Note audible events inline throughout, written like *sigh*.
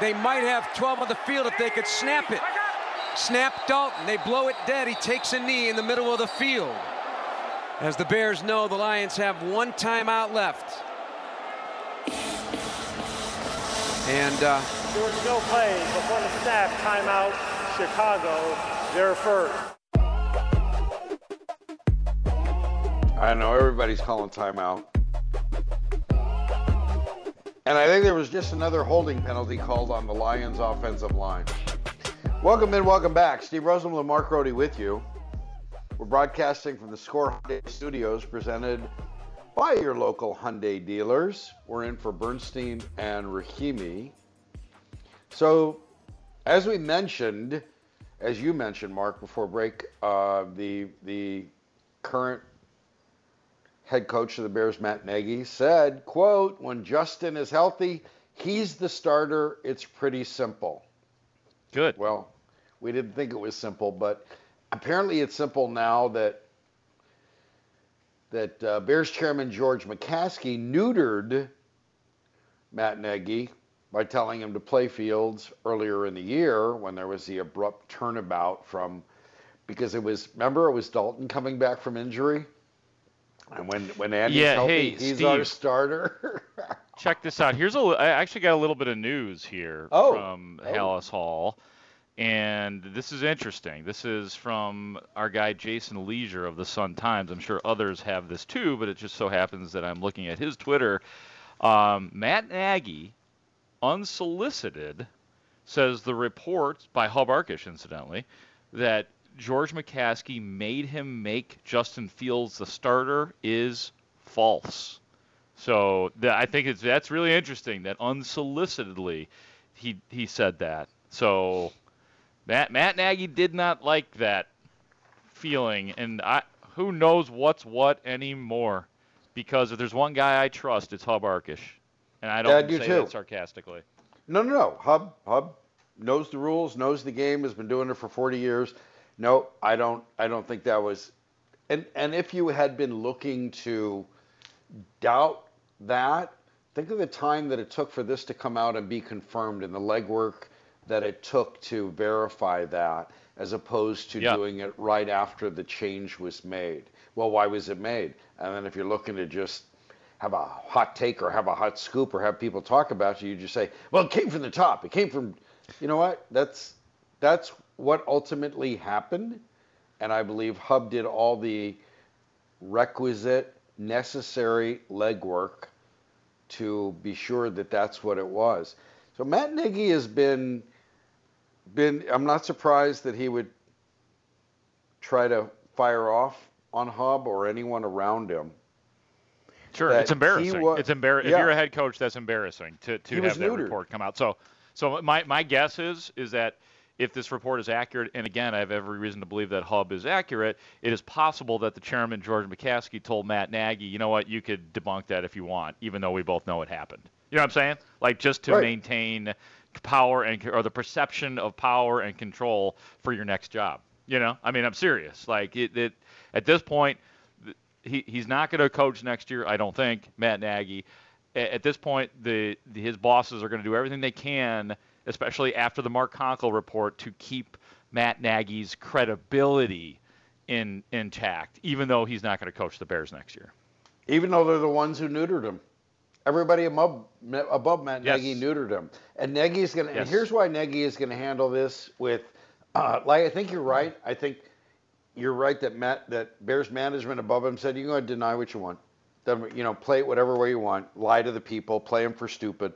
They might have 12 on the field if they could snap it. Snap Dalton. They blow it dead. He takes a knee in the middle of the field. As the Bears know, the Lions have one timeout left. And uh, there was no play before the snap. Timeout. Chicago. They're first. I know everybody's calling timeout. And I think there was just another holding penalty called on the Lions offensive line. Welcome in, welcome back. Steve Rosenbloom and Mark Grote with you. We're broadcasting from the Score Hyundai Studios presented by your local Hyundai dealers. We're in for Bernstein and Rahimi. So, as we mentioned, as you mentioned, Mark, before break, uh, the the current head coach of the Bears, Matt Nagy, said, quote, when Justin is healthy, he's the starter. It's pretty simple. Good. Well, we didn't think it was simple, but apparently it's simple now that that uh, Bears chairman George McCaskey neutered Matt Nagy by telling him to play Fields earlier in the year when there was the abrupt turnabout from because it was remember it was Dalton coming back from injury and when when Andy's yeah, healthy, hey, he's Steve, our starter. *laughs* check this out. Here's a. I actually got a little bit of news here oh, from oh. Halas Hall, and this is interesting. This is from our guy Jason Lieser of the Sun Times. I'm sure others have this too, but it just so happens that I'm looking at his Twitter. Um, Matt Nagy, unsolicited, says the report by Hub Arkish, incidentally, that George McCaskey made him make Justin Fields the starter is false. So the, I think it's that's really interesting that unsolicitedly he he said that. So Matt Matt Nagy did not like that feeling, and I who knows what's what anymore. Because if there's one guy I trust, it's Hub Arkish, and I don't Yeah, I say that sarcastically. No, no, no. Hub Hub knows the rules, knows the game, has been doing it for 40 years. No, I don't. I don't think that was. And and if you had been looking to doubt that, think of the time that it took for this to come out and be confirmed, and the legwork that it took to verify that, as opposed to Yeah. doing it right after the change was made. Well, why was it made? And then if you're looking to just have a hot take or have a hot scoop or have people talk about you, you just say, "Well, it came from the top. It came from," you know what? That's that's what ultimately happened, and I believe Hub did all the requisite, necessary legwork to be sure that that's what it was. So Matt Nagy has been been. I'm not surprised that he would try to fire off on Hub or anyone around him. Sure, it's embarrassing. wa- it's embarrassing. Yeah. If you're a head coach, that's embarrassing to, to have was that neutered. report come out. So, so my, my guess is is that if this report is accurate, and again, I have every reason to believe that Hub is accurate, it is possible that the chairman George McCaskey told Matt Nagy, you know what, you could debunk that if you want, even though we both know it happened. You know what I'm saying? Like just to Right. maintain power and or the perception of power and control for your next job. You know, I mean, I'm serious. Like it, it at this point, he he's not going to coach next year. I don't think Matt Nagy. A- At this point, the, the his bosses are going to do everything they can, especially after the Mark Konkol report, to keep Matt Nagy's credibility in intact, even though he's not going to coach the Bears next year. even though they're the ones who neutered him. Everybody above above Matt Yes. Nagy neutered him, and Nagy's gonna. Yes. And here's why Nagy is gonna handle this with, uh, like I think you're right. I think you're right that Matt that Bears management above him said you can go and deny what you want, Then, you know, play it whatever way you want, lie to the people, play them for stupid,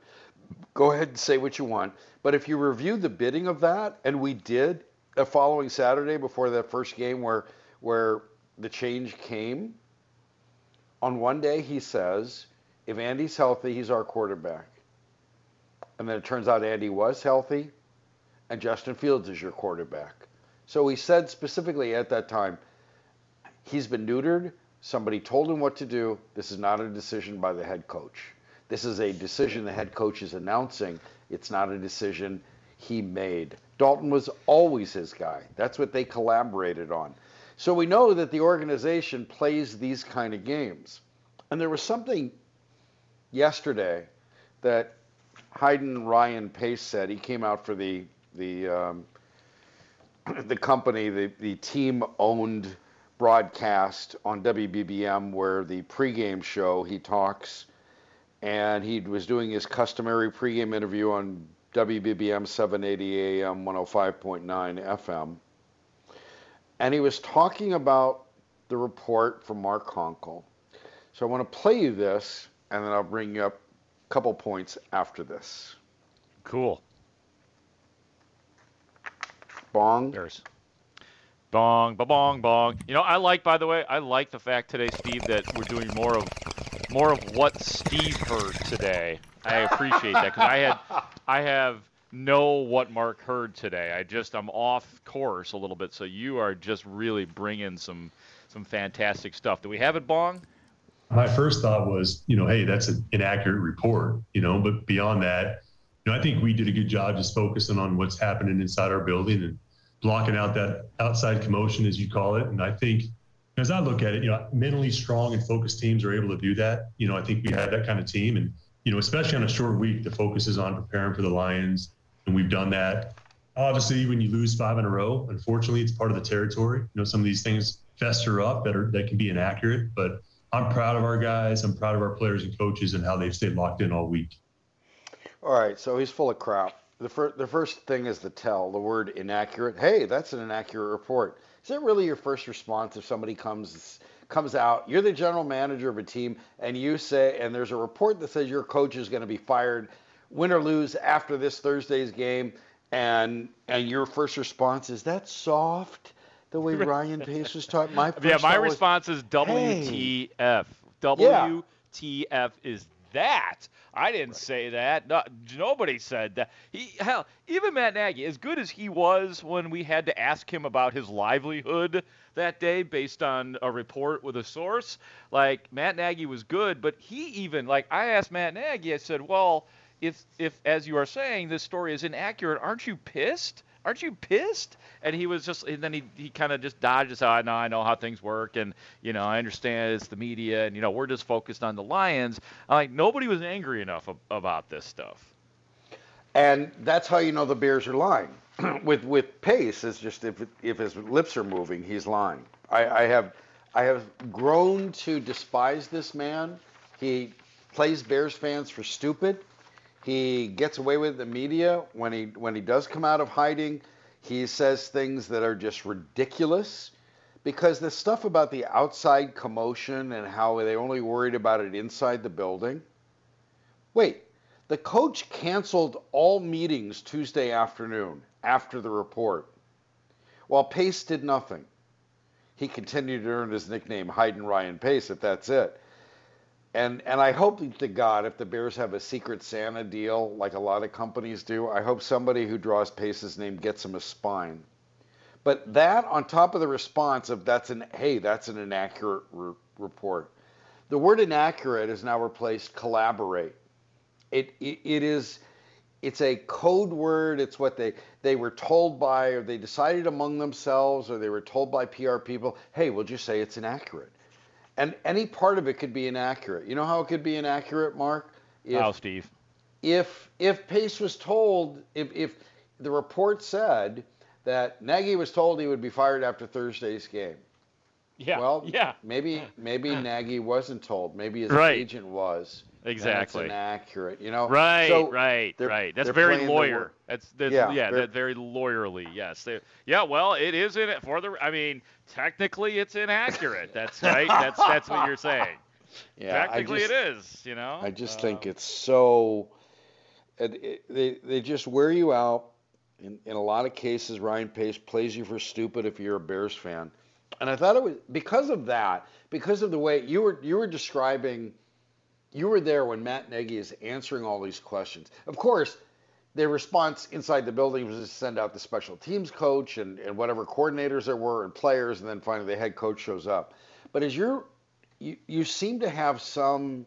go ahead and say what you want. But if you review the bidding of that, and we did the following Saturday before that first game where where the change came, on one day he says, if Andy's healthy, he's our quarterback. And then it turns out Andy was healthy, and Justin Fields is your quarterback. So he said specifically at that time, he's been neutered. Somebody told him what to do. This is not a decision by the head coach. This is a decision the head coach is announcing. It's not a decision he made. Dalton was always his guy. That's what they collaborated on. So we know that the organization plays these kind of games. And there was something yesterday that Hayden Ryan Pace said. He came out for the the um, *clears throat* the company, the the team owned broadcast on WBBM where the pregame show he talks and he was doing his customary pregame interview on WBBM 780 AM 105.9 FM and he was talking about the report from Mark Konkol. So I want to play you this and then I'll bring you up a couple points after this. Cool. Bong. Bears. Bong, ba bong, bong. You know, I like, by the way, I like the fact today, Steve, that we're doing more of more of what Steve heard today. I appreciate that because I had, I have know what Mark heard today. I just I'm off course a little bit, so you are just really bringing some some fantastic stuff. Do we have it, Bong? my first thought was, you know, hey, that's an inaccurate report, you know, but beyond that, you know, I think we did a good job just focusing on what's happening inside our building and blocking out that outside commotion, as you call it. And I think as I look at it, you know, mentally strong and focused teams are able to do that. You know, I think we had that kind of team and, you know, especially on a short week, the focus is on preparing for the Lions. And we've done that. Obviously, when you lose five in a row, unfortunately, it's part of the territory. You know, some of these things fester up that are that can be inaccurate, but I'm proud of our guys. I'm proud of our players and coaches and how they've stayed locked in all week. All right, so he's full of crap. The, fir- the first thing is the tell, the word inaccurate. Hey, that's an inaccurate report. Is that really your first response if somebody comes comes out? You're the general manager of a team, and you say, and there's a report that says your coach is going to be fired, win or lose after this Thursday's game, and and your first response is that soft. The way *laughs* Ryan Pace was talking, my *laughs* first yeah, my was, response is hey. WTF. WTF is that. I didn't say that. No, nobody said that. He hell, even Matt Nagy, as good as he was when we had to ask him about his livelihood that day based on a report with a source, like Matt Nagy was good, but he even like I asked Matt Nagy, I said, "Well, if if as you are saying this story is inaccurate, aren't you pissed?" Aren't you pissed? And he was just, and then he, he kind of just dodges out. I know, I know how things work, and you know, I understand it's the media, and you know, we're just focused on the Lions. I'm like, nobody was angry enough ab- about this stuff. And that's how you know the Bears are lying. *clears throat* with with Pace, it's just if if his lips are moving, he's lying. I, I have I have grown to despise this man. He plays Bears fans for stupid. He gets away with the media when he when he does come out of hiding. He says things that are just ridiculous because the stuff about the outside commotion and how they only worried about it inside the building. Wait, the coach canceled all meetings Tuesday afternoon after the report, while Pace did nothing. He continued to earn his nickname Hayden Ryan Pace, if that's it. And and I hope to God if the Bears have a secret Santa deal like a lot of companies do, I hope somebody who draws Pace's name gets him a spine. But that on top of the response of that's an hey that's an inaccurate re- report. The word inaccurate is now replaced collaborate. It, it it is it's a code word. It's what they they were told by or they decided among themselves or they were told by PR people. Hey, we'll just say it's inaccurate. And any part of it could be inaccurate. You know how it could be inaccurate, Mark? If, How, Steve? if if Pace was told, if if the report said that Nagy was told he would be fired after Thursday's game. Yeah. Well, yeah. maybe maybe *laughs* Nagy wasn't told. Maybe his Right. agent was. Exactly. And inaccurate, you know. Right, So right, right. That's very lawyer. That's, that's Yeah, yeah, that very lawyerly. Yes. They, yeah. Well, it is in it for the. I mean, technically, it's inaccurate. That's right. that's that's what you're saying. *laughs* Yeah, technically, just- it is. You know. I just think Um, it's so. It, it, they they just wear you out. In in a lot of cases, Ryan Pace plays you for stupid if you're a Bears fan, and I thought it was because of that, because of the way you were you were describing. You were there when Matt Nagy is answering all these questions. Of course, their response inside the building was to send out the special teams coach and, and whatever coordinators there were and players, and then finally the head coach shows up. But as you're, you, you seem to have some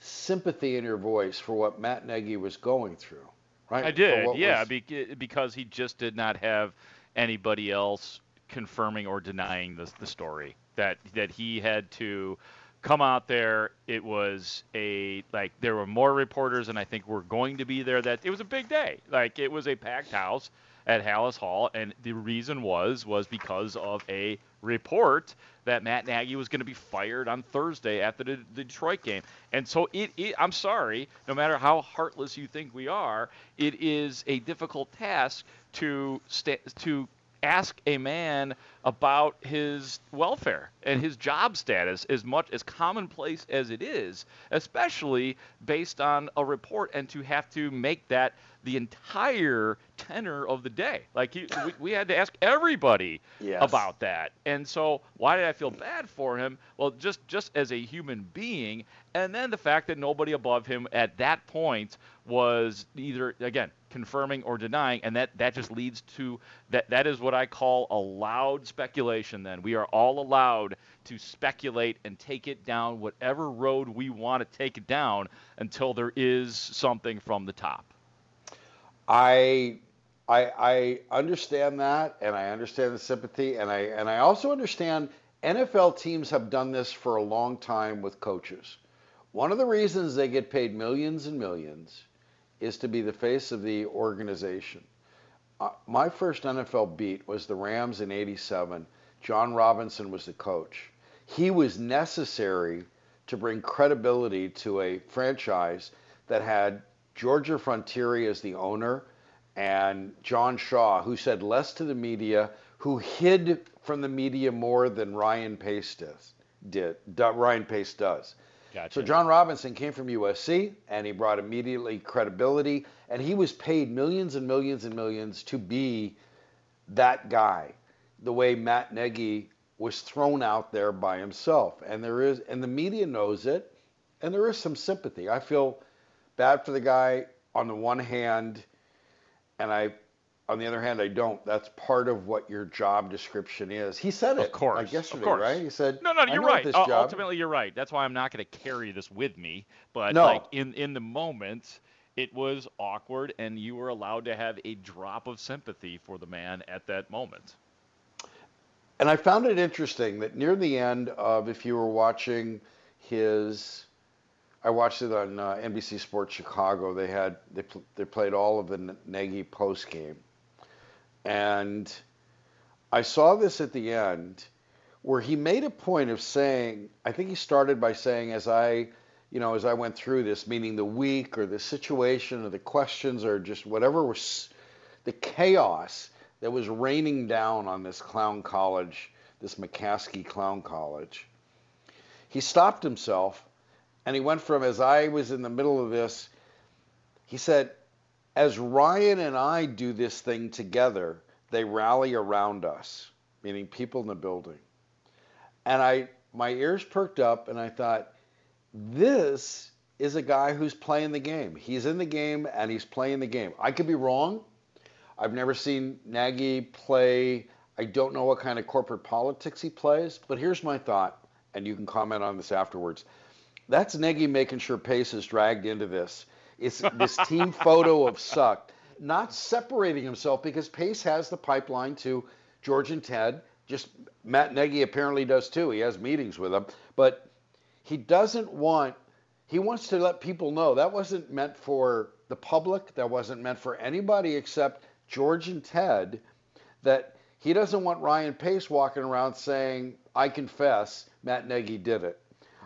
sympathy in your voice for what Matt Nagy was going through, right? I did, yeah, was- bec- because he just did not have anybody else confirming or denying the, the story that that he had to come out there. It was a like there were more reporters, and I think were going to be there. That it was a big day. Like it was a packed house at Halas Hall, and the reason was was because of a report that Matt Nagy was going to be fired on Thursday after the, the Detroit game. And so it, it, I'm sorry, no matter how heartless you think we are, it is a difficult task to sta- to ask a man about his welfare and his job status as much as commonplace as it is, especially based on a report and to have to make that the entire tenor of the day. Like he, we, we had to ask everybody Yes. about that. And so why did I feel bad for him? Well, just just as a human being, and then the fact that nobody above him at that point was either again confirming or denying, and that that just leads to that that is what I call a loud speculation. Then we are all allowed to speculate and take it down whatever road we want to take it down until there is something from the top. I, I, I understand that, and I understand the sympathy, and I, and I also understand NFL teams have done this for a long time with coaches. One of the reasons they get paid millions and millions is to be the face of the organization. Uh, my first NFL beat was the Rams in '87. John Robinson was the coach. He was necessary to bring credibility to a franchise that had Georgia Frontiere as the owner and John Shaw, who said less to the media, who hid from the media more than Ryan Pace does, did, Ryan Pace does. Gotcha. So John Robinson came from USC and he brought immediately credibility and he was paid millions and millions and millions to be that guy. The way Matt Nagy was thrown out there by himself. And there is and the media knows it and there is some sympathy. I feel bad for the guy on the one hand and I on the other hand I don't. That's part of what your job description is. He said it Of course, like of yesterday, course. right? He said No, no, you're right. This U- job. Ultimately, you're right. That's why I'm not going to carry this with me. But No. like in in the moment, it was awkward, and you were allowed to have a drop of sympathy for the man at that moment. And I found it interesting that near the end of, if you were watching his, I watched it on uh, NBC Sports Chicago. They had they pl- they played all of the Nagy post game, and I saw this at the end where he made a point of saying. I think he started by saying, as I, you know, as I went through this, meaning the week or the situation or the questions or just whatever was the chaos that was raining down on this clown college, this McCaskey Clown College. He stopped himself and he went from, as I was in the middle of this, he said, as Ryan and I do this thing together, they rally around us, meaning people in the building. And I, my ears perked up and I thought, this is a guy who's playing the game. He's in the game and he's playing the game. I could be wrong. I've never seen Nagy play. I don't know what kind of corporate politics he plays, but here's my thought, and you can comment on this afterwards. That's Nagy making sure Pace is dragged into this. It's this team photo of sucked, not separating himself because Pace has the pipeline to George and Ted. Just Matt Nagy apparently does too. He has meetings with them, but he doesn't want. He wants to let people know that wasn't meant for the public. That wasn't meant for anybody except George and Ted. That he doesn't want Ryan Pace walking around saying, "I confess, Matt Nagy did it.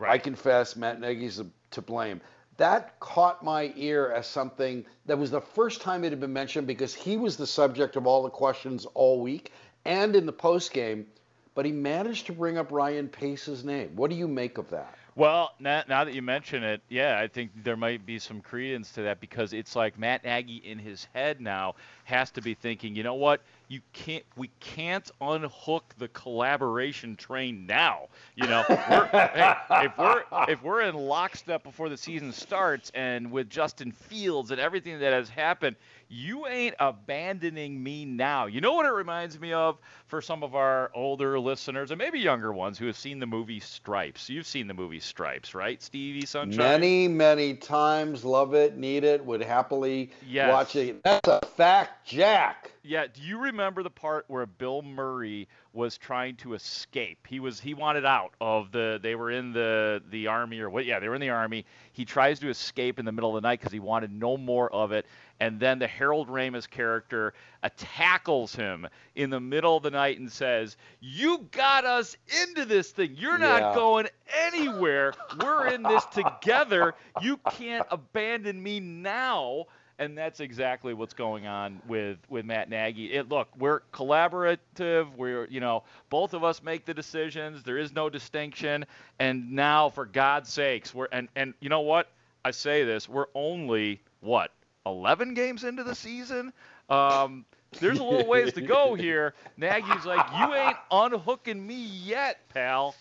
I confess, Matt Nagy's to blame. That caught my ear as something that was the first time it had been mentioned because he was the subject of all the questions all week and in the post game, but he managed to bring up Ryan Pace's name. What do you make of that? Well, now, now, that you mention it, yeah, I think there might be some credence to that because it's like Matt Nagy in his head now has to be thinking, you know what? You can't, we can't unhook the collaboration train now. You know, we're, hey, if we're if we're in lockstep before the season starts, and with Justin Fields and everything that has happened, you ain't abandoning me now. You know what it reminds me of for some of our older listeners and maybe younger ones who have seen the movie Stripes. You've seen the movie Stripes, right, Stevie Sunshine? Many, many times. Love it, need it, would happily yes. watch it. That's a fact, Jack. Yeah, do you remember the part where Bill Murray was trying to escape? He was he wanted out of the they were in the the army or what yeah, they were in the army. He tries to escape in the middle of the night cuz he wanted no more of it and then the Harold Ramis character uh, tackles him in the middle of the night and says, "You got us into this thing. You're not yeah. going anywhere. We're in this together. You can't abandon me now." and that's exactly what's going on with with Matt Nagy. It, look, we're collaborative. We're you know both of us make the decisions. There is no distinction. And now, for God's sakes, we're and and you know what? I say this. We're only what 11 games into the season. Um, there's a little ways to go *laughs* here. Nagy's like, you ain't unhooking me yet, pal.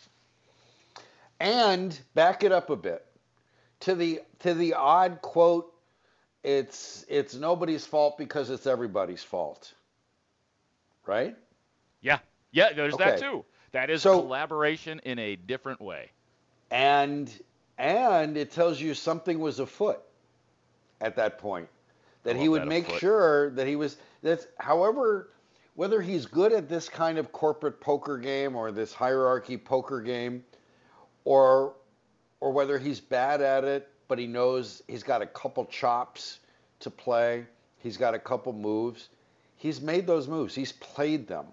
And back it up a bit to the to the odd quote. It's it's nobody's fault because it's everybody's fault. Right? Yeah, yeah. There's okay. that too. That is so, collaboration in a different way. And and it tells you something was afoot at that point that he would make sure that he was that's however whether he's good at this kind of corporate poker game or this hierarchy poker game or or whether he's bad at it but he knows he's got a couple chops to play he's got a couple moves he's made those moves he's played them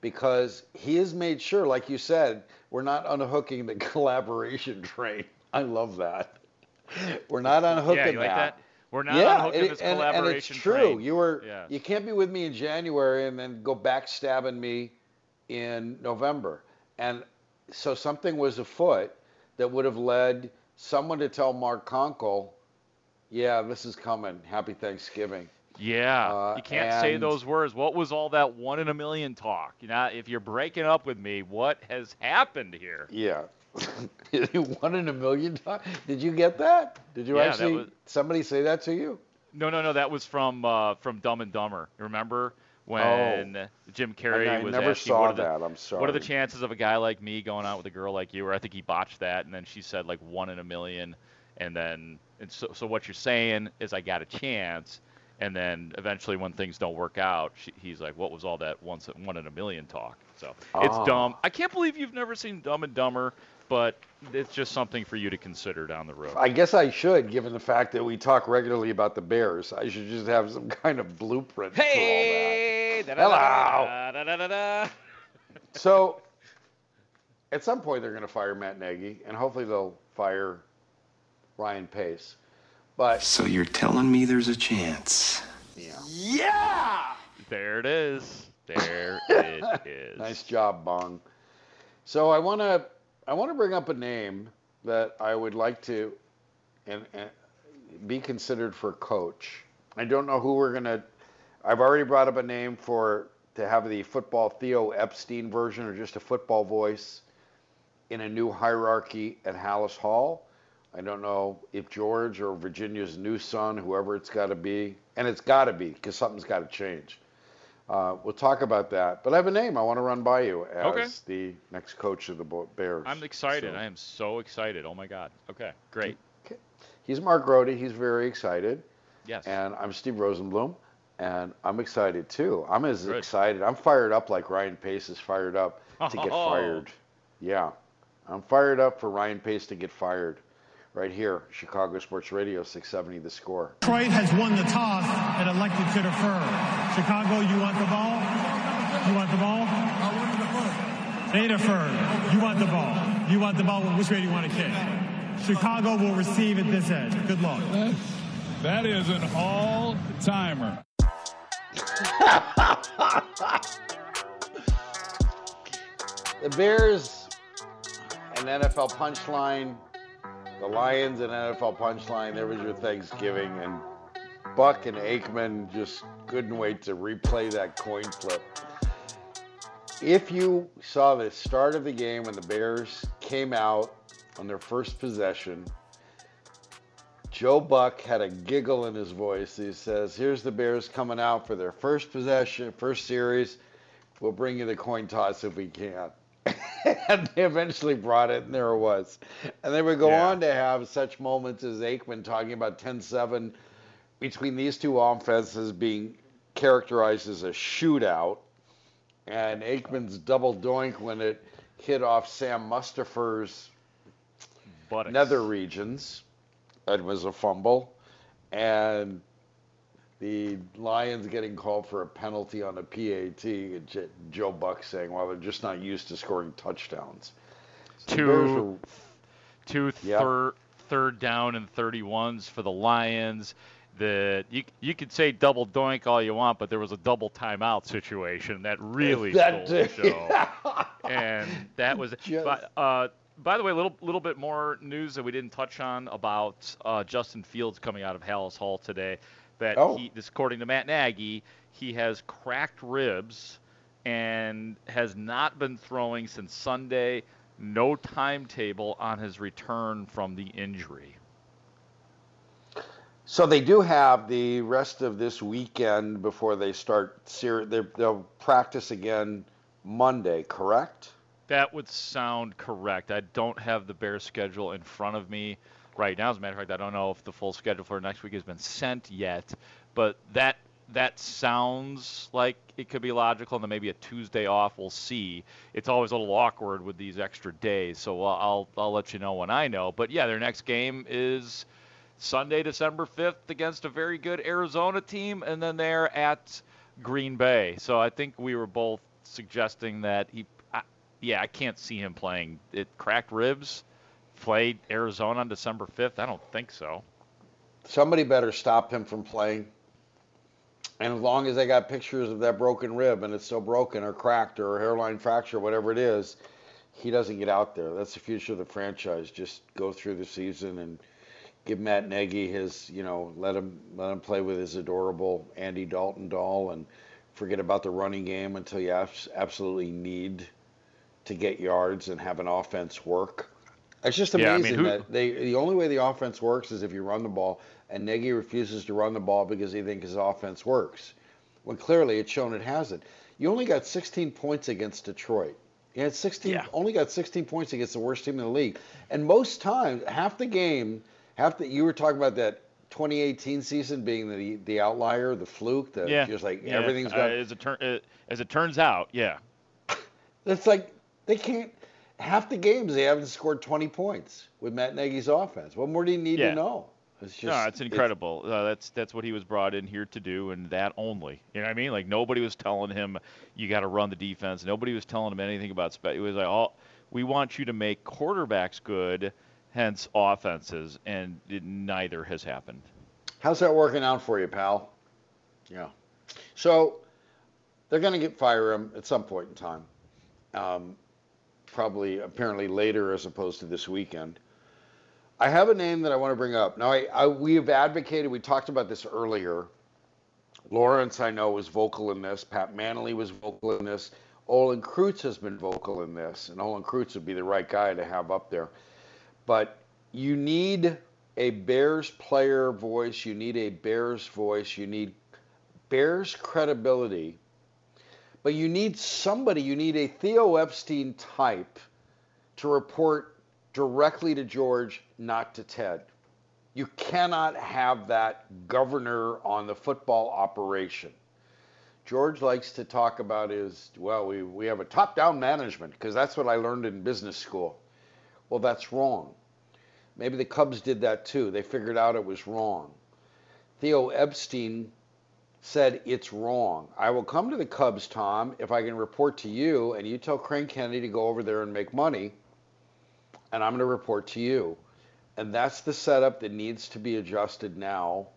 because he has made sure like you said we're not unhooking the *laughs* collaboration train i love that we're not unhooking yeah, you like that. that? We're not yeah, on this and, collaboration and it's true. Train. You were yes. you can't be with me in January and then go backstabbing me in November. And so something was afoot that would have led someone to tell Mark Konkol, "Yeah, this is coming. Happy Thanksgiving." Yeah, uh, you can't and, say those words. What was all that one in a million talk? You know, if you're breaking up with me, what has happened here? Yeah, *laughs* one in a million times. Did you get that? Did you yeah, actually was... somebody say that to you? No, no, no. That was from uh, from Dumb and Dumber. Remember when oh. Jim Carrey I, was never asking, saw what are that. The, I'm sorry. What are the chances of a guy like me going out with a girl like you? Or I think he botched that, and then she said like one in a million, and then and so so what you're saying is I got a chance, and then eventually when things don't work out, she, he's like, what was all that once one in a million talk? So it's oh. dumb. I can't believe you've never seen Dumb and Dumber but it's just something for you to consider down the road. I guess I should, given the fact that we talk regularly about the Bears. I should just have some kind of blueprint hey, for all that. Hello. so, at some point, they're going to fire Matt Nagy, and hopefully they'll fire Ryan Pace. But so you're telling me there's a chance? Yeah. Yeah. There it is. There *laughs* it is. Nice job, Bong. So I want to I want to bring up a name that I would like to and, and be considered for coach. I don't know who we're gonna. I've already brought up a name for to have the football Theo Epstein version or just a football voice in a new hierarchy at Halas Hall. I don't know if George or Virginia's new son, whoever it's got to be, and it's got to be because something's got to change. Uh, we'll talk about that. But I have a name I want to run by you as okay. the next coach of the Bears. I'm excited. So. I am so excited. Oh my God. Okay, great. Okay. He's Mark Grote. He's very excited. Yes. And I'm Steve Rosenbloom, and I'm excited too. I'm as Good. excited. I'm fired up like Ryan Pace is fired up to get *laughs* oh. fired. Yeah, I'm fired up for Ryan Pace to get fired right here, Chicago Sports Radio, 670 The Score. Detroit has won the toss and elected to defer. Chicago, you want the ball? You want the ball? I want to defer. They defer. You want the ball. You want the ball. Which way do you want to kick? Chicago will receive at this end. Good luck. That is an all timer. *laughs* the Bears, an NFL punchline. The Lions, and NFL punchline. There was your Thanksgiving. And Buck and Aikman just couldn't wait to replay that coin flip. If you saw the start of the game when the Bears came out on their first possession, Joe Buck had a giggle in his voice. He says, Here's the Bears coming out for their first possession, first series. We'll bring you the coin toss if we can. *laughs* and they eventually brought it, and there it was. And they would go Yeah. on to have such moments as Aikman talking about 10 7 between these two offenses being characterized as a shootout, and Aikman's double doink when it hit off Sam Mustipher's Buttocks. nether regions. It was a fumble, and the Lions getting called for a penalty on a PAT. And J- Joe Buck saying, "Well, they're just not used to scoring touchdowns." So Two, were- two Yep. third third down and 31s for the Lions. The you you could say double doink all you want, but there was a double timeout situation that really That- stole the show. and that was. *laughs* Just- But, uh, by the way, a little little bit more news that we didn't touch on about uh, Justin Fields coming out of Halas Hall today. That Oh. he, this according to Matt Nagy, he has cracked ribs and has not been throwing since Sunday. No timetable on his return from the injury. So they do have the rest of this weekend before they start. They'll practice again Monday, correct? That would sound correct. I don't have the Bears schedule in front of me right now. As a matter of fact, I don't know if the full schedule for next week has been sent yet, but that that sounds like it could be logical. And then maybe a Tuesday off. We'll see. It's always a little awkward with these extra days, so I'll I'll, let you know when I know. But yeah, their next game is Sunday, December 5th against a very good Arizona team, and then they're at Green Bay. So I think we were both suggesting that he, I, yeah, I can't see him playing it. Cracked ribs, played Arizona on December 5th. I don't think so. Somebody better stop him from playing. And as long as they got pictures of that broken rib and it's still broken or cracked or hairline fracture, whatever it is, he doesn't get out there. That's the future of the franchise. Just go through the season and give Matt Nagy his, you know, let him let him play with his adorable Andy Dalton doll and forget about the running game until you abs- absolutely need to get yards and have an offense work. It's just Yeah, I amazing mean, who- that they the only way the offense works is if you run the ball, and Nagy refuses to run the ball because he thinks his offense works. When clearly it's shown it hasn't. You only got 16 points against Detroit. You had 16, Yeah. only got 16 points against the worst team in the league. And most times, half the game, half the you were talking about that 2018 season being the the outlier, the fluke, the yeah, just like yeah. everything's uh, got. as it turn uh, as it turns out, yeah. *laughs* It's like they can't. Half the games they haven't scored 20 points with Matt Nagy's offense. What more do you need Yeah. to know? It's just no, it's incredible. uh, that's that's what he was brought in here to do, and that only. You know what I mean? Like nobody was telling him you got to run the defense. Nobody was telling him anything about. Spe- it was like, all we want you to make quarterbacks good, hence offenses, and it, neither has happened. How's that working out for you, pal? Yeah. So they're going to get fire him at some point in time. Um, probably, apparently later as opposed to this weekend. I have a name that I want to bring up. Now, I, I we have advocated. We talked about this earlier. Lawrence, I know, was vocal in this. Pat Mannelly was vocal in this. Olin Kreutz has been vocal in this, and Olin Kreutz would be the right guy to have up there. But you need a Bears player voice. You need a Bears voice. You need Bears credibility. But you need somebody, you need a Theo Epstein type to report directly to George, not to Ted. You cannot have that governor on the football operation. George likes to talk about his, well, we, we have a top down management because that's what I learned in business school. Well, that's wrong. Maybe the Cubs did that too. They figured out it was wrong. Theo Epstein said it's wrong. I will come to the Cubs, Tom, if I can report to you and you tell Crane Kenney to go over there and make money, and I'm going to report to you. And that's the setup that needs to be adjusted now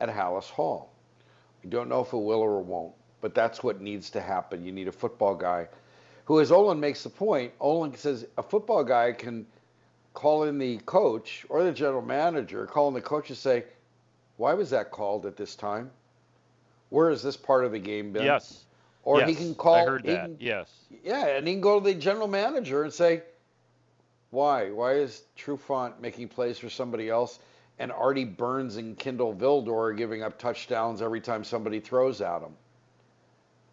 at Halas Hall. I don't know if it will or won't, but that's what needs to happen. You need a football guy who, as Olin makes the point, Olin says a football guy can call in the coach or the general manager, call in the coach and say, why was that called at this time? Where has this part of the game been? Yes. Or yes. he can call. I heard he that. can- yes. yeah, and he can go to the general manager and say, why? Why is Trufant making plays for somebody else and Artie Burns and Kindal Vildor are giving up touchdowns every time somebody throws at them?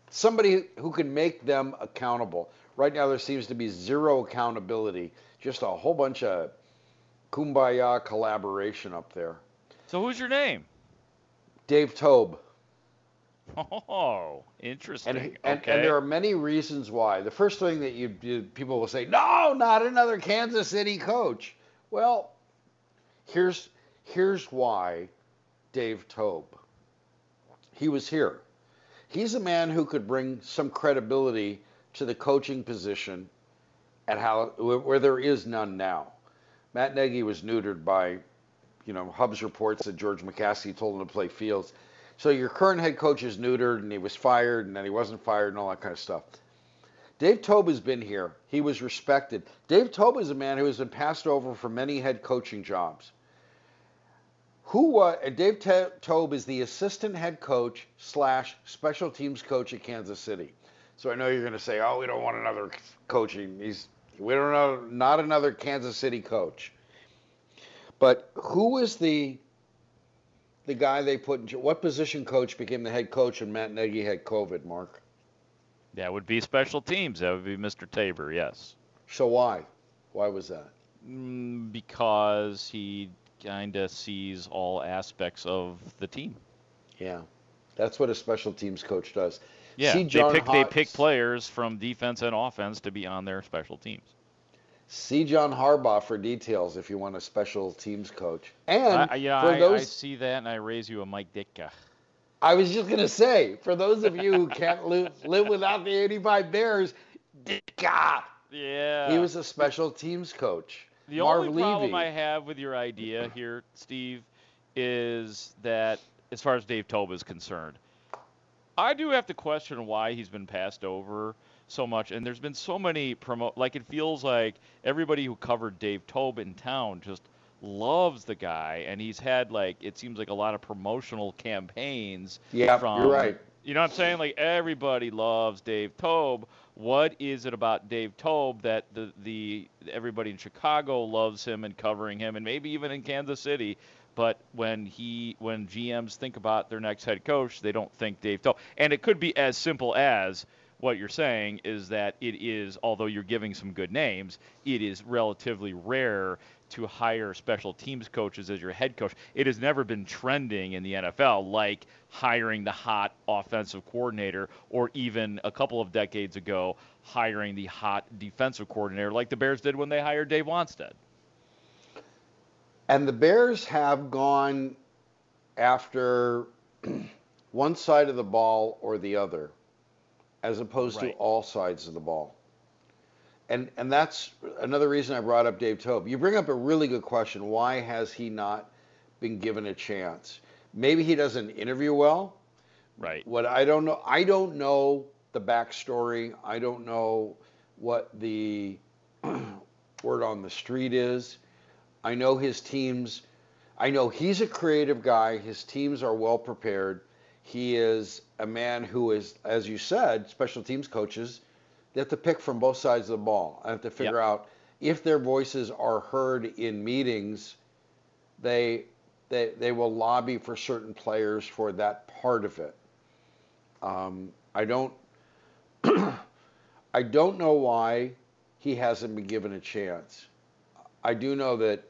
Somebody who can make them accountable. Right now, there seems to be zero accountability, just a whole bunch of kumbaya collaboration up there. So who's your name? Dave Toub. Oh, interesting. And, and, okay. and there are many reasons why. The first thing that you, you people will say, no, not another Kansas City coach. Well, here's here's why Dave Toub. He was here. He's a man who could bring some credibility to the coaching position at how where, where there is none now. Matt Nagy was neutered by, you know, Hubs reports that George McCaskey told him to play Fields. So your current head coach is neutered and he was fired and then he wasn't fired and all that kind of stuff. Dave Toub has been here. He was respected. Dave Toub is a man who has been passed over for many head coaching jobs. Who was uh, Dave Toub is the assistant head coach slash special teams coach at Kansas City. So I know you're going to say, "Oh, we don't want another coaching. He's we don't know not another Kansas City coach." But who was the the guy they put in? What position coach became the head coach and Matt Nagy had COVID? Mark. that would be special teams. That would be Mr. Tabor. Yes. So why? Why was that? Mm, because he kind of sees all aspects of the team. Yeah, that's what a special teams coach does. Yeah, they pick they pick players from defense and offense to be on their special teams. See John Harbaugh for details if you want a special teams coach. And I, yeah, for I, I see that, and I raise you a Mike Ditka. I was just gonna say, for those of you who can't live, live without the 85 Bears, Ditka. Yeah. He was a special teams coach. The Marv only problem Levy. I have with your idea here, Steve, is that as far as Dave Toub is concerned, I do have to question why he's been passed over so much. And there's been so many promo like it feels like everybody who covered Dave Toub in town just loves the guy and he's had like it seems like a lot of promotional campaigns Yeah, from you're right. you know what I'm saying? Like everybody loves Dave Toub. What is it about Dave Toub that the the everybody in Chicago loves him and covering him, and maybe even in Kansas City? But when he when GMs think about their next head coach, they don't think Dave Toub. And it could be as simple as what you're saying is that it is, although you're giving some good names, it is relatively rare to hire special teams coaches as your head coach. It has never been trending in the NFL like hiring the hot offensive coordinator or even a couple of decades ago hiring the hot defensive coordinator like the Bears did when they hired Dave Wannstedt. And the Bears have gone after *clears throat* one side of the ball or the other, as opposed to all sides of the ball. And and that's another reason I brought up Dave Toub. You bring up a really good question. Why has he not been given a chance? Maybe he doesn't interview well. Right. What I don't know, I don't know the backstory. I don't know what the *clears throat* word on the street is. I know his teams. I know he's a creative guy. His teams are well prepared. He is a man who is, as you said, special teams coaches. They have to pick from both sides of the ball. I have to figure out if their voices are heard in meetings. They they they will lobby for certain players for that part of it. Um, I don't *clears throat* I don't know why he hasn't been given a chance. I do know that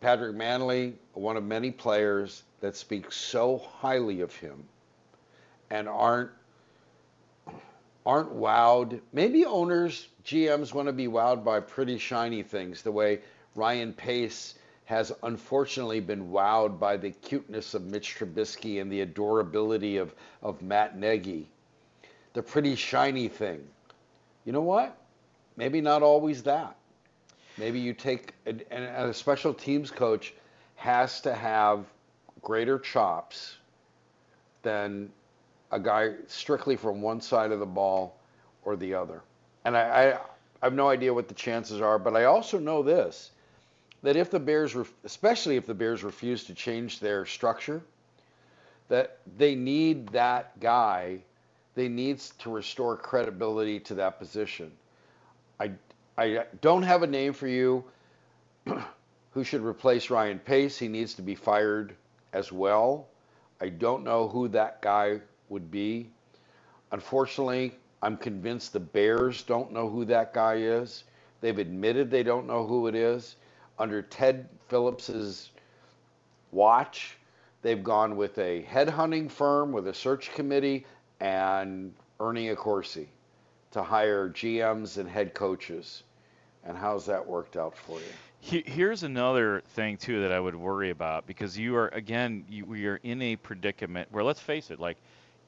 Patrick Mannelly, one of many players that speak so highly of him and aren't aren't wowed. Maybe owners, GMs want to be wowed by pretty shiny things, the way Ryan Pace has unfortunately been wowed by the cuteness of Mitch Trubisky and the adorability of, of Matt Nagy. The pretty shiny thing. You know what? Maybe not always that. Maybe you take and, a special teams coach has to have greater chops than a guy strictly from one side of the ball or the other. And I, I, I have no idea what the chances are, but I also know this that if the Bears, ref- especially if the Bears refuse to change their structure, that they need that guy, they needs to restore credibility to that position. I, don't have a name for you *clears throat* who should replace Ryan Pace. He needs to be fired as well. I don't know who that guy would be. Unfortunately, I'm convinced the Bears don't know who that guy is. They've admitted they don't know who it is. Under Ted Phillips's watch, they've gone with a headhunting firm with a search committee and Ernie Accorsi to hire GMs and head coaches. And how's that worked out for you? Here's another thing too that I would worry about because you are again you, we are in a predicament where let's face it, like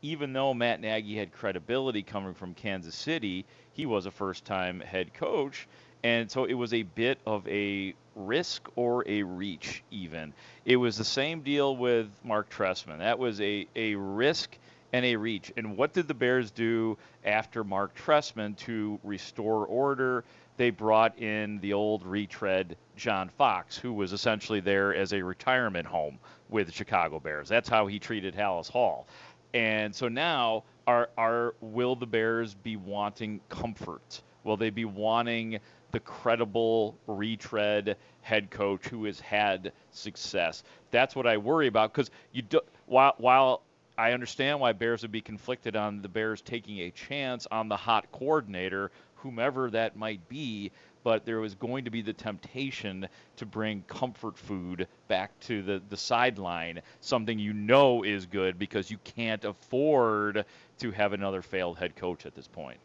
even though Matt Nagy had credibility coming from Kansas City, he was a first-time head coach, and so it was a bit of a risk or a reach. Even it was the same deal with Mark Trestman. That was a a risk and a reach. And what did the Bears do after Mark Trestman to restore order? They brought in the old retread John Fox, who was essentially there as a retirement home with the Chicago Bears. That's how he treated Halas Hall. And so now, are, are will the Bears be wanting comfort? Will they be wanting the credible retread head coach who has had success? That's what I worry about because you do, while while I understand why Bears would be conflicted on the Bears taking a chance on the hot coordinator, whomever that might be, but there was going to be the temptation to bring comfort food back to the, the sideline, something you know is good because you can't afford to have another failed head coach at this point.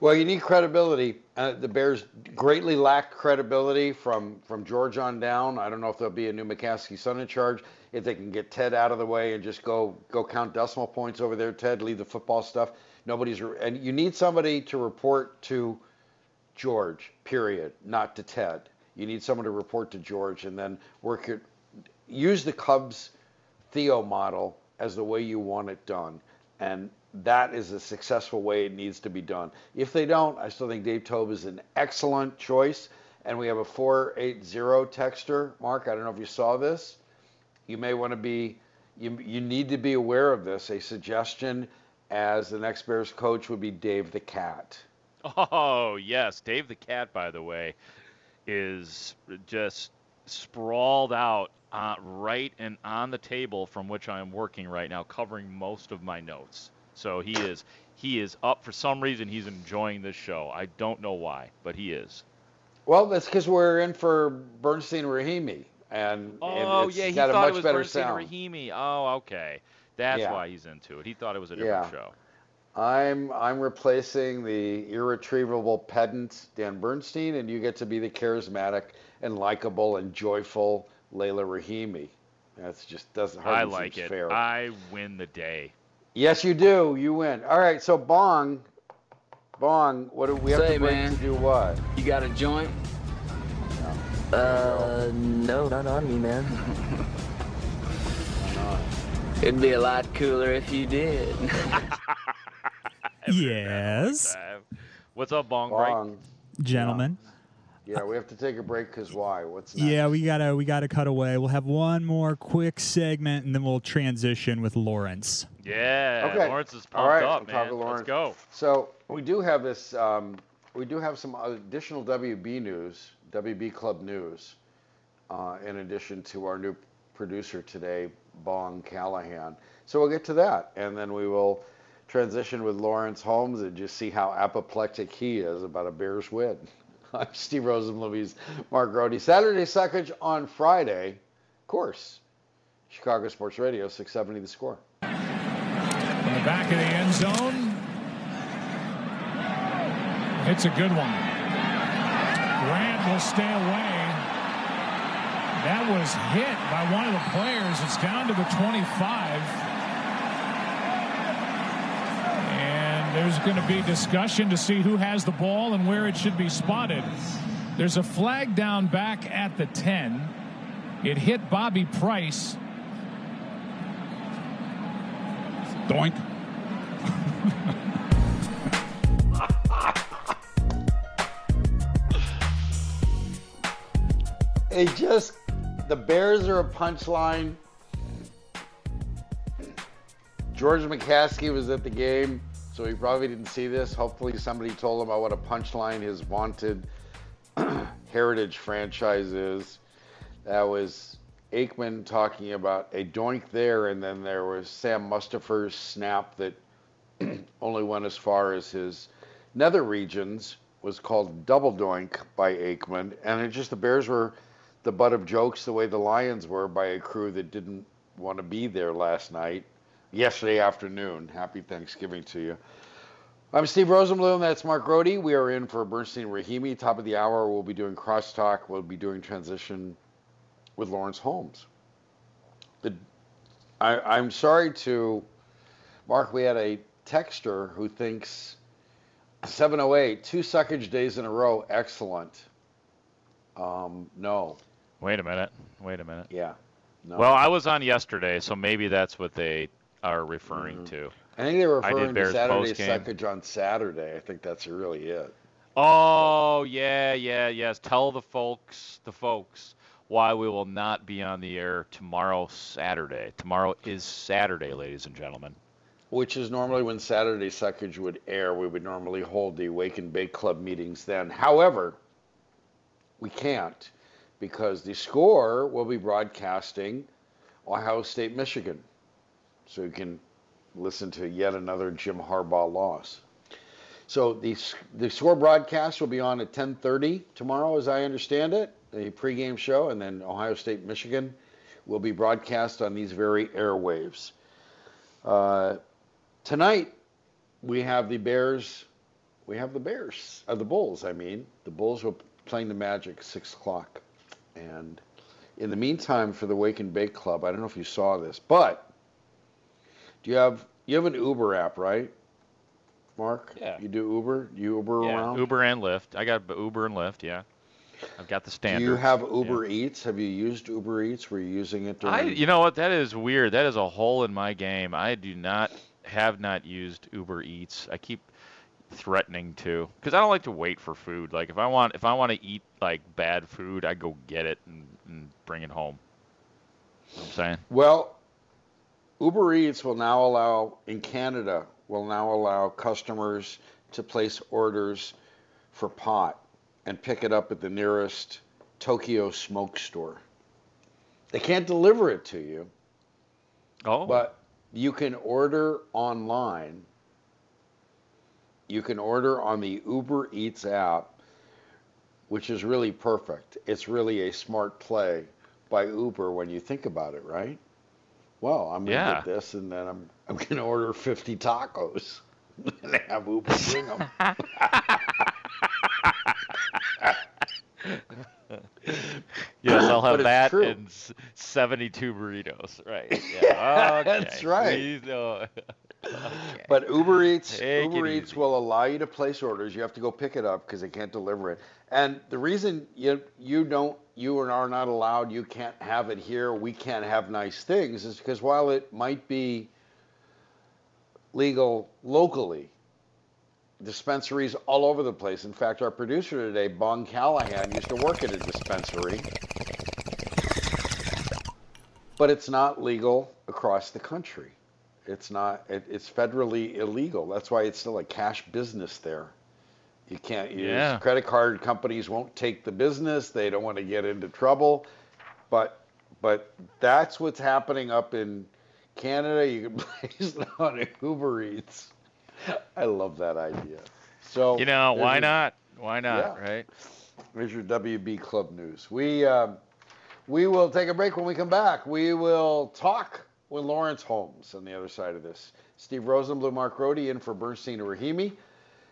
Well, you need credibility. Uh, the Bears greatly lack credibility from from George on down. I don't know if there'll be a new McCaskey son in charge. If they can get Ted out of the way and just go go count decimal points over there, Ted, leave the football stuff. Nobody's and you need somebody to report to George. Period. Not to Ted. You need someone to report to George and then work it. Use the Cubs Theo model as the way you want it done, and that is a successful way it needs to be done. If they don't, I still think Dave Toub is an excellent choice. And we have a 480 texter. Mark, I don't know if you saw this. You may want to be, you, you need to be aware of this. A suggestion as the next Bears coach would be Dave the Cat. Oh, yes. Dave the Cat, by the way, is just sprawled out uh, right and on the table from which I am working right now, covering most of my notes. So he is he is up for some reason. He's enjoying this show. I don't know why, but he is. Well, that's because we're in for Bernstein Rahimi, and oh and yeah, he got a thought much it was better Bernstein sound. Rahimi. Oh, okay, that's Yeah. why he's into it. He thought it was a different Yeah. show. I'm I'm replacing the irretrievable pedant Dan Bernstein, and you get to be the charismatic and likable and joyful Laila Rahimi. That's just doesn't hardly I like it. fair. I win the day. Yes, you do. You win. All right. So Bong, Bong, what do we have Say, to break man. to do? What? You got a joint? Uh, no, not on me, man. *laughs* It'd be a lot cooler if you did. *laughs* Yes, What's up, Bong? Bong. gentlemen. Yeah, we have to take a break because why? What's next? Yeah, we gotta we gotta cut away. We'll have one more quick segment, and then we'll transition with Lawrence. Yeah, Okay. Lawrence is pumped All right, up, we'll man. to Lawrence. Let's go. So we do have this. Um, we do have some additional WB news, WB Club news, uh, in addition to our new producer today, Bong Callahan. So we'll get to that, and then we will transition with Lawrence Holmes and just see how apoplectic he is about a Bears win. I'm *laughs* Steve Rosenbloom, Mark Grody. Saturday Suckage on Friday, of course. Chicago Sports Radio, 670 The Score. From the back of the end zone. It's a good one. Grant will stay away. That was hit by one of the players. It's down to the 25. There's going to be discussion to see who has the ball and where it should be spotted. There's a flag down back at the 10. It hit Bobby Price. Doink. It just the Bears are a punchline. George McCaskey was at the game, so he probably didn't see this. Hopefully, somebody told him about what a punchline his wanted *clears throat* heritage franchise is. That was Aikman talking about a doink there, and then there was Sam Mustipher's snap that *clears throat* only went as far as his nether regions was called double doink by Aikman, and it just the Bears were the butt of jokes the way the Lions were by a crew that didn't want to be there last night, yesterday afternoon. Happy Thanksgiving to you. I'm Steve Rosenbloom. That's Mark Grody. We are in for Bernstein Rahimi. Top of the hour, we'll be doing crosstalk. We'll be doing transition with Lawrence Holmes. The, I, I'm sorry to Mark. We had a texter who thinks 708 two suckage days in a row. Excellent. Um, no. Wait a minute. Wait a minute. Yeah. No. Well, I was on yesterday, so maybe that's what they are referring Mhm. to. I think they're referring to Saturday suckage on Saturday. I think that's really it. Oh yeah, yeah, yes. Tell the folks, the folks, why we will not be on the air tomorrow, Saturday. Tomorrow is Saturday, ladies and gentlemen. Which is normally when Saturday suckage would air. We would normally hold the Wake and Bake Club meetings then. However, we can't because the score will be broadcasting Ohio State, Michigan. So you can listen to yet another Jim Harbaugh loss. So the, the score broadcast will be on at 10:30 tomorrow, as I understand it, the pregame show, and then Ohio State, Michigan will be broadcast on these very airwaves. Uh, tonight we have the Bears. We have the Bears, uh, the Bulls. I mean, the Bulls will playing the Magic six o'clock, and in the meantime, for the Wake and Bake Club, I don't know if you saw this, but do you have you have an Uber app, right? Mark? Yeah. You do Uber? You Uber Yeah, around? Uber and Lyft. I got Uber and Lyft. Yeah, I've got the standard. Do you have Uber Eats? Have you used Uber Eats? Were you using it during? I, you know what? That is weird. That is a hole in my game. I do not have not used Uber Eats. I keep threatening to because I don't like to wait for food. Like if I want if I want to eat like bad food, I go get it and, and bring it home. You know what I'm saying. Well, Uber Eats will now allow in Canada will now allow customers to place orders for pot and pick it up at the nearest Tokyo smoke store. They can't deliver it to you. Oh. But you can order online. You can order on the Uber Eats app, which is really perfect. It's really a smart play by Uber when you think about it, right? Well, I'm gonna Yeah. get this, and then I'm I'm gonna order 50 tacos *laughs* and have Uber bring them. *laughs* Yes, I'll have that true. and 72 burritos. Right. *laughs* Yeah. Okay. That's right. Please, no. But Uber Eats, Take Uber it Eats will allow you to place orders. You have to go pick it up because they can't deliver it. And the reason you you don't you are not allowed, you can't have it here. We can't have nice things is because while it might be legal locally, dispensaries all over the place. In fact, our producer today, Bong Callahan, used to work at a dispensary. But it's not legal across the country. It's not. It, it's federally illegal. That's why it's still a cash business there. You can't use Yeah. credit card companies won't take the business. They don't want to get into trouble. But but that's what's happening up in Canada. You can *laughs* place it on Uber Eats. I love that idea. So You know, why your- not? Why not? Yeah. Right. There's your WB Club news. We um, we will take a break. When we come back, we will talk with Lawrence Holmes on the other side of this. Steve Rosenbloom, Mark Rohde in for Bernstein and Rahimi.